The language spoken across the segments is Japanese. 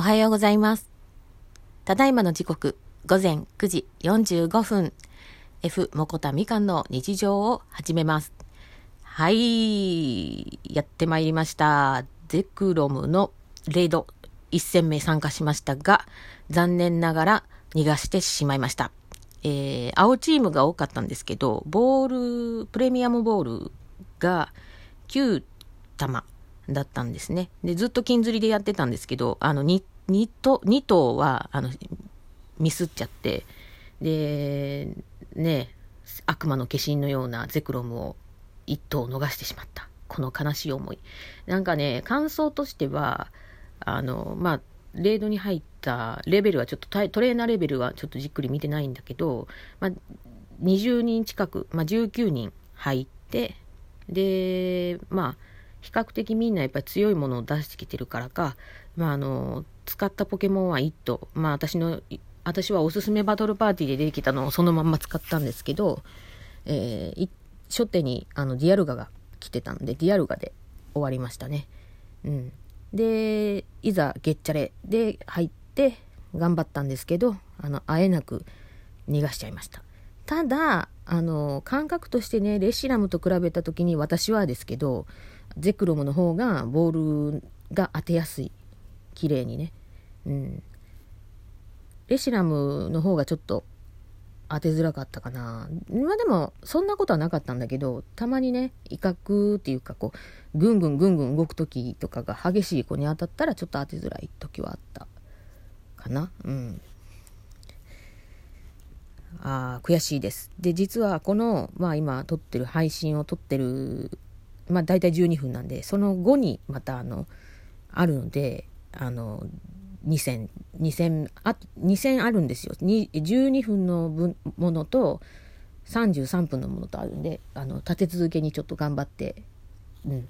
おはようございます。ただいまの時刻、午前9時45分。F もこたみかんの日常を始めます。はい、やってまいりました。ゼクロムのレイド1戦目参加しましたが、残念ながら逃がしてしまいました。えー、青チームが多かったんですけど、ボール、プレミアムボールが9玉だったんですね。で、ずっと金釣りでやってたんですけど、あの2、2, と2頭は、あの、ミスっちゃって、で、ね、悪魔の化身のようなゼクロムを1頭逃してしまった。この悲しい思い。なんかね、感想としては、あの、まあ、レードに入ったレベルはちょっとトレーナーレベルはちょっとじっくり見てないんだけど、まあ、20人近く、まあ、19人入って、で、まあ、比較的みんなやっぱり強いものを出してきてるからか、まあ、あの使ったポケモンは1頭、まあ、私の私はおすすめバトルパーティーで出てきたのをそのまんま使ったんですけど、えー、初手にあのディアルガが来てたんでディアルガで終わりましたね。うん、でいざゲッチャレで入って頑張ったんですけどあのあえなく逃がしちゃいました。ただあの感覚としてねレシラムと比べた時に私はですけどゼクロムの方がボールが当てやすい。綺麗にね、うん、レシラムの方がちょっと当てづらかったかな。まあでもそんなことはなかったんだけどたまにね威嚇っていうかこうぐんぐんぐんぐん動く時とかが激しい子に当たったらちょっと当てづらい時はあったかな。うん。あ悔しいです。で実はこのまあ今撮ってる配信を撮ってるまあ大体12分なんで、その後にまたあの、あるので、あの、2000、2000、あ、2000あるんですよ。12分の分ものと33分のものとあるんで、あの、立て続けにちょっと頑張って、うん、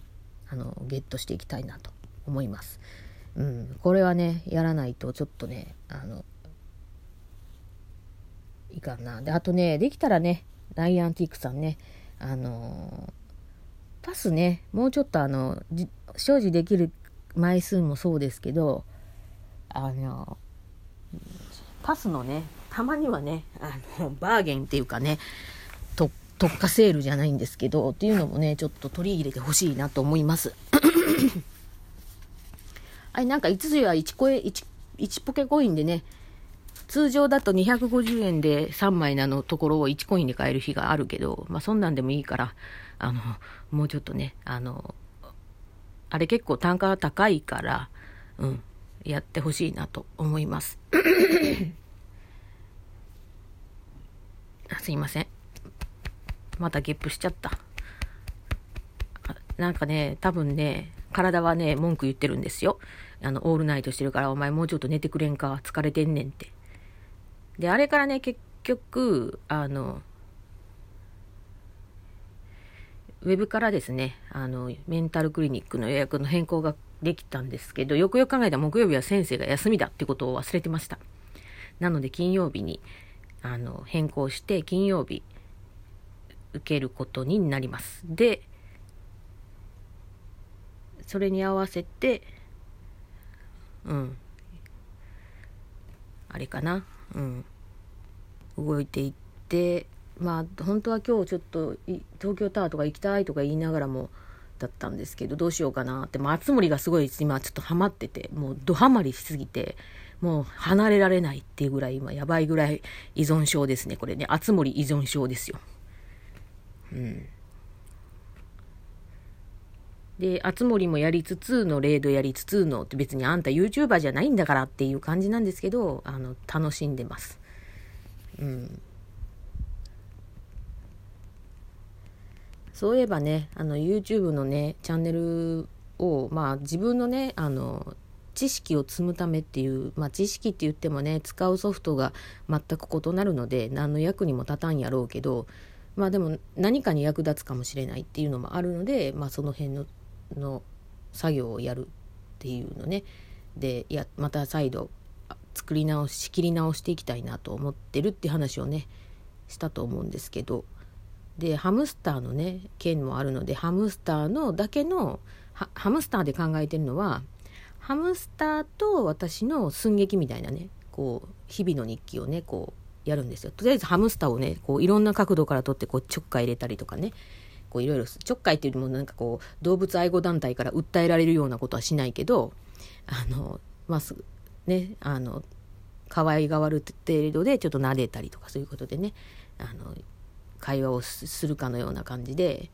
あの、ゲットしていきたいなと思います。うん、これはね、やらないとちょっとね、あの、いかんな。で、あとね、できたらね、ライアンティックさんね、あのパスね、もうちょっとあの、所持できる枚数もそうですけど、あの、パスのね、たまにはね、あの、バーゲンっていうかね、特価セールじゃないんですけど、っていうのもね、ちょっと取り入れてほしいなと思います。あれ、なんか5つは1、1、1ポケコインでね、通常だと250円で3枚なのところを1コインで買える日があるけど、まあそんなんでもいいから、あの、もうちょっとね、あの、あれ結構単価が高いから、うん、やってほしいなと思います。すいません。またゲップしちゃった。なんかね、多分ね、体はね、文句言ってるんですよ。あの、オールナイトしてるから、お前もうちょっと寝てくれんか、疲れてんねんって。で、あれからね、結局、あの、ウェブからですね、あの、メンタルクリニックの予約の変更ができたんですけど、よくよく考えたら木曜日は先生が休みだってことを忘れてました。なので金曜日に、あの、変更して、金曜日、受けることになります。で、それに合わせて、うん、あれかな、うん、動いていって、まあ本当は今日ちょっと東京タワーとか行きたいとか言いながらもだったんですけどどうしようかなって、まあ、熱森がすごい今ちょっとハマっててもうドハマりしすぎてもう離れられないっていうぐらい今やばいぐらい依存症ですねこれね熱森依存症ですよ。うん。で、熱森もやりつつの、レードやりつつのって別にあんた YouTuber じゃないんだからっていう感じなんですけど、あの、楽しんでます。うん。そういえばね、あの YouTube のね、チャンネルを、まあ自分のね、あの、知識を積むためっていう、まあ知識って言ってもね、使うソフトが全く異なるので、何の役にも立たんやろうけど、まあでも何かに役立つかもしれないっていうのもあるので、まあその辺のの作業をやるっていうのね、で、や、また再度作り直し、仕切り直していきたいなと思ってるって話をね、したと思うんですけど、でハムスターのね件もあるのでハムスターのだけのハムスターで考えてるのはハムスターと私の寸劇みたいなねこう日々の日記をねこうやるんですよ。とりあえずハムスターをねこういろんな角度から撮ってこうちょっかい入れたりとかね。こういろいろちょっかいっていうよりもなんかこう動物愛護団体から訴えられるようなことはしないけどあのまあすねあの可愛がわる程度でちょっと撫でたりとかそういうことでねあの会話をするかのような感じで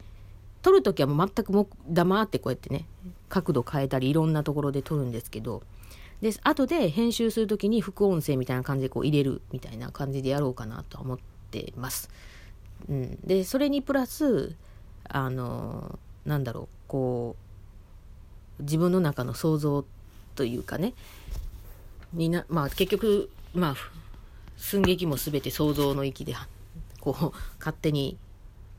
撮る時はもう全くも黙ってこうやってね角度変えたりいろんなところで撮るんですけどで後で編集する時に副音声みたいな感じでこう入れるみたいな感じでやろうかなとは思ってます。うん、でそれにプラスあのなんだろうこう自分の中の想像というかねになまあ結局まあ寸劇も全て想像の域でこう勝手に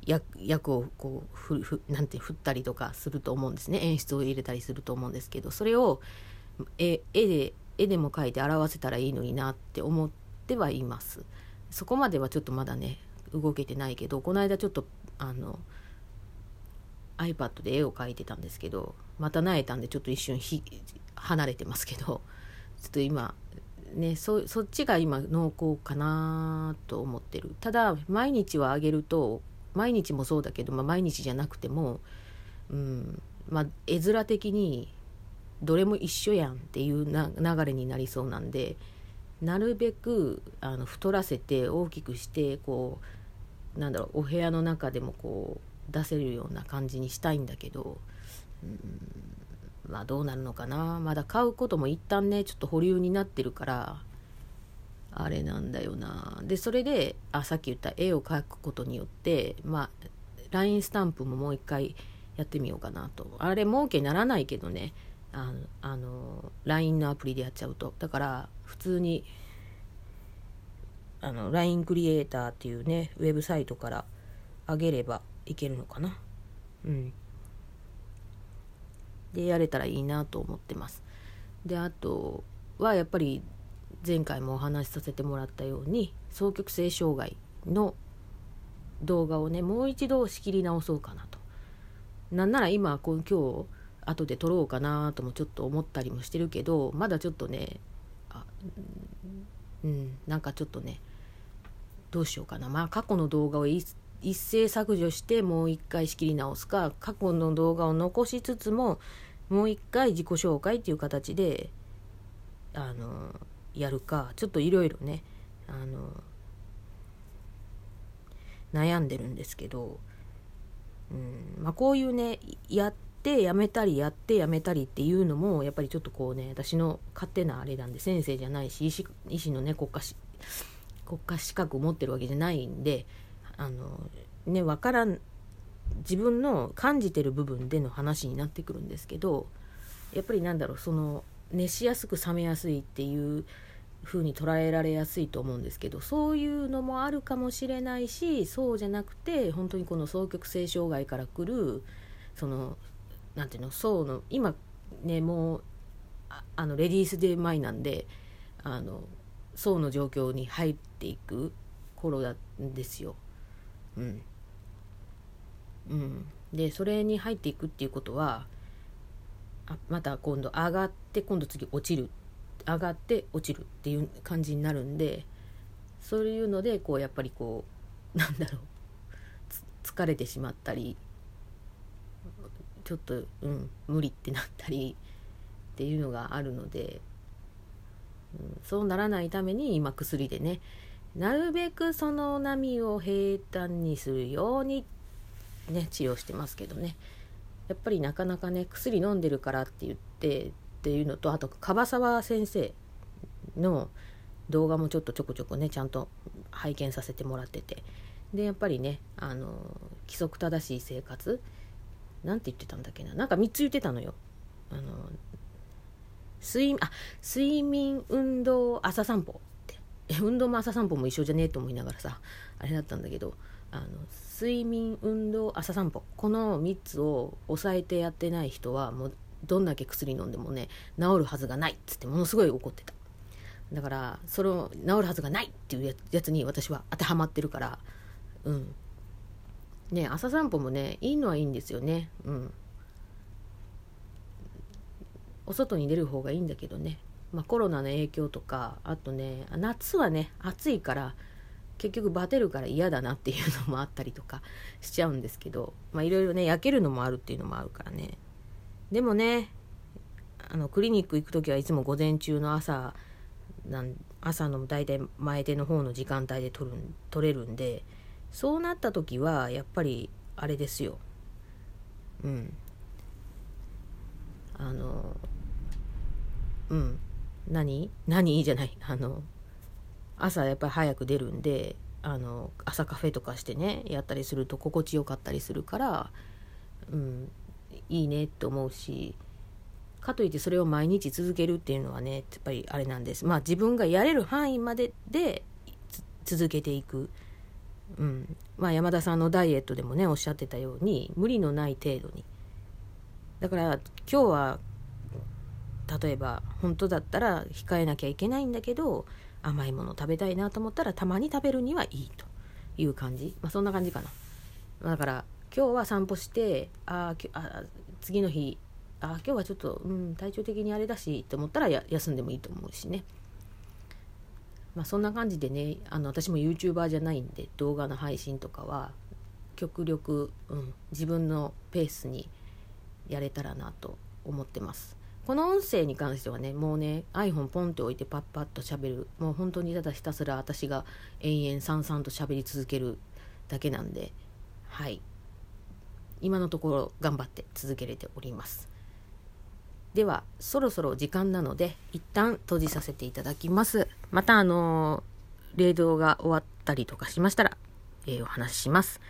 役をこうふふなんて振ったりとかすると思うんですね。演出を入れたりすると思うんですけどそれを絵で絵でも描いて表せたらいいのになって思ってはいます。そこまではちょっとまだね動けてないけどこの間ちょっとあの iPad で絵を描いてたんですけどまた萎えたんでちょっと一瞬離れてますけど ちょっと今ねそそっちが今濃厚かなと思ってる。ただ毎日はあげると毎日もそうだけど、まあ、毎日じゃなくても、うんまあ、絵面的にどれも一緒やんっていうな流れになりそうなんでなるべくあの太らせて大きくしてこうなんだろうお部屋の中でもこう出せるような感じにしたいんだけど、うん、まあどうなるのかな。まだ買うことも一旦ねちょっと保留になってるからあれなんだよな。でそれであさっき言った絵を描くことによってまあ LINE スタンプももう一回やってみようかなと。あれ儲けにならないけどね。あのあの LINE のアプリでやっちゃうと。だから普通にあの LINE クリエイターっていうねウェブサイトから上げればいけるのかな。うん。でやれたらいいなと思ってます。であとはやっぱり前回もお話しさせてもらったように双極性障害の動画をねもう一度仕切り直そうかなと。なんなら今今日後で撮ろうかなともちょっと思ったりもしてるけどまだちょっとねあうんなんかちょっとねどうしようかな。まあ過去の動画を一斉削除してもう一回仕切り直すか過去の動画を残しつつももう一回自己紹介っていう形であのやるかちょっといろいろねあの悩んでるんですけど、うんまあ、こういうねやってやめたりやってやめたりっていうのもやっぱりちょっとこうね私の勝手なあれなんで先生じゃないし医師医師のね国家国家資格を持ってるわけじゃないんであのね分からん自分の感じてる部分での話になってくるんですけどやっぱりなんだろうその熱しやすく冷めやすいっていう風に捉えられやすいと思うんですけどそういうのもあるかもしれないしそうじゃなくて本当にこの双極性障害からくるその何ていうの層の今ねもうあのレディースデー前なんであの層の状況に入っていく頃なんですよ。うん。うん、でそれに入っていくっていうことはあまた今度上がって今度次落ちる。上がって落ちるっていう感じになるんでそういうのでこうやっぱりこう なんだろう。疲れてしまったりちょっとうん無理ってなったりっていうのがあるので、うん、そうならないために今薬でねなるべくその波を平坦にするようにね治療してますけどね。やっぱりなかなかね薬飲んでるからって言ってっていうのとあと樺沢先生の動画もちょっとちょこちょこねちゃんと拝見させてもらってて。でやっぱりねあの規則正しい生活なんて言ってたんだっけな。なんか3つ言ってたのよ。あの睡あ睡眠運動朝散歩。運動も朝散歩も一緒じゃね？えと思いながらさあれだったんだけどあの睡眠運動朝散歩この3つを抑えてやってない人はもうどんだけ薬飲んでもね治るはずがないっつってものすごい怒ってた。だからそれを治るはずがないっていうやつに私は当てはまってるからうん。ね朝散歩もねいいのはいいんですよね。うん。お外に出る方がいいんだけどね、まあ、コロナの影響とかあとね夏はね暑いから結局バテるから嫌だなっていうのもあったりとかしちゃうんですけどいろいろね焼けるのもあるっていうのもあるからね。でもねあのクリニック行く時はいつも午前中の朝なん朝の大体前手の方の時間帯で取る取れるんでそうなった時はやっぱりあれですよ。うん。あのうん。何？何？じゃない。あの朝やっぱり早く出るんであの朝カフェとかしてねやったりすると心地よかったりするから、うん、いいねって思うしかといってそれを毎日続けるっていうのはねやっぱりあれなんです。まあ自分がやれる範囲までで続けていく、うん。まあ、山田さんのダイエットでもねおっしゃってたように無理のない程度に。だから今日は例えば本当だったら控えなきゃいけないんだけど甘いもの食べたいなと思ったらたまに食べるにはいいという感じ、まあ、そんな感じかな。だから今日は散歩してああ次の日あ今日はちょっと、うん、体調的にあれだしと思ったら休んでもいいと思うしね。まあそんな感じでねあの私も YouTuber じゃないんで動画の配信とかは極力、うん、自分のペースにやれたらなと思ってます。この音声に関してはねもうね iPhone ポンって置いてパッパッと喋る。もう本当にただひたすら私が延々さんさんと喋り続けるだけなんで。はい。今のところ頑張って続けれております。ではそろそろ時間なので一旦閉じさせていただきます。またあのー、霊道が終わったりとかしましたら、えー、お話しします。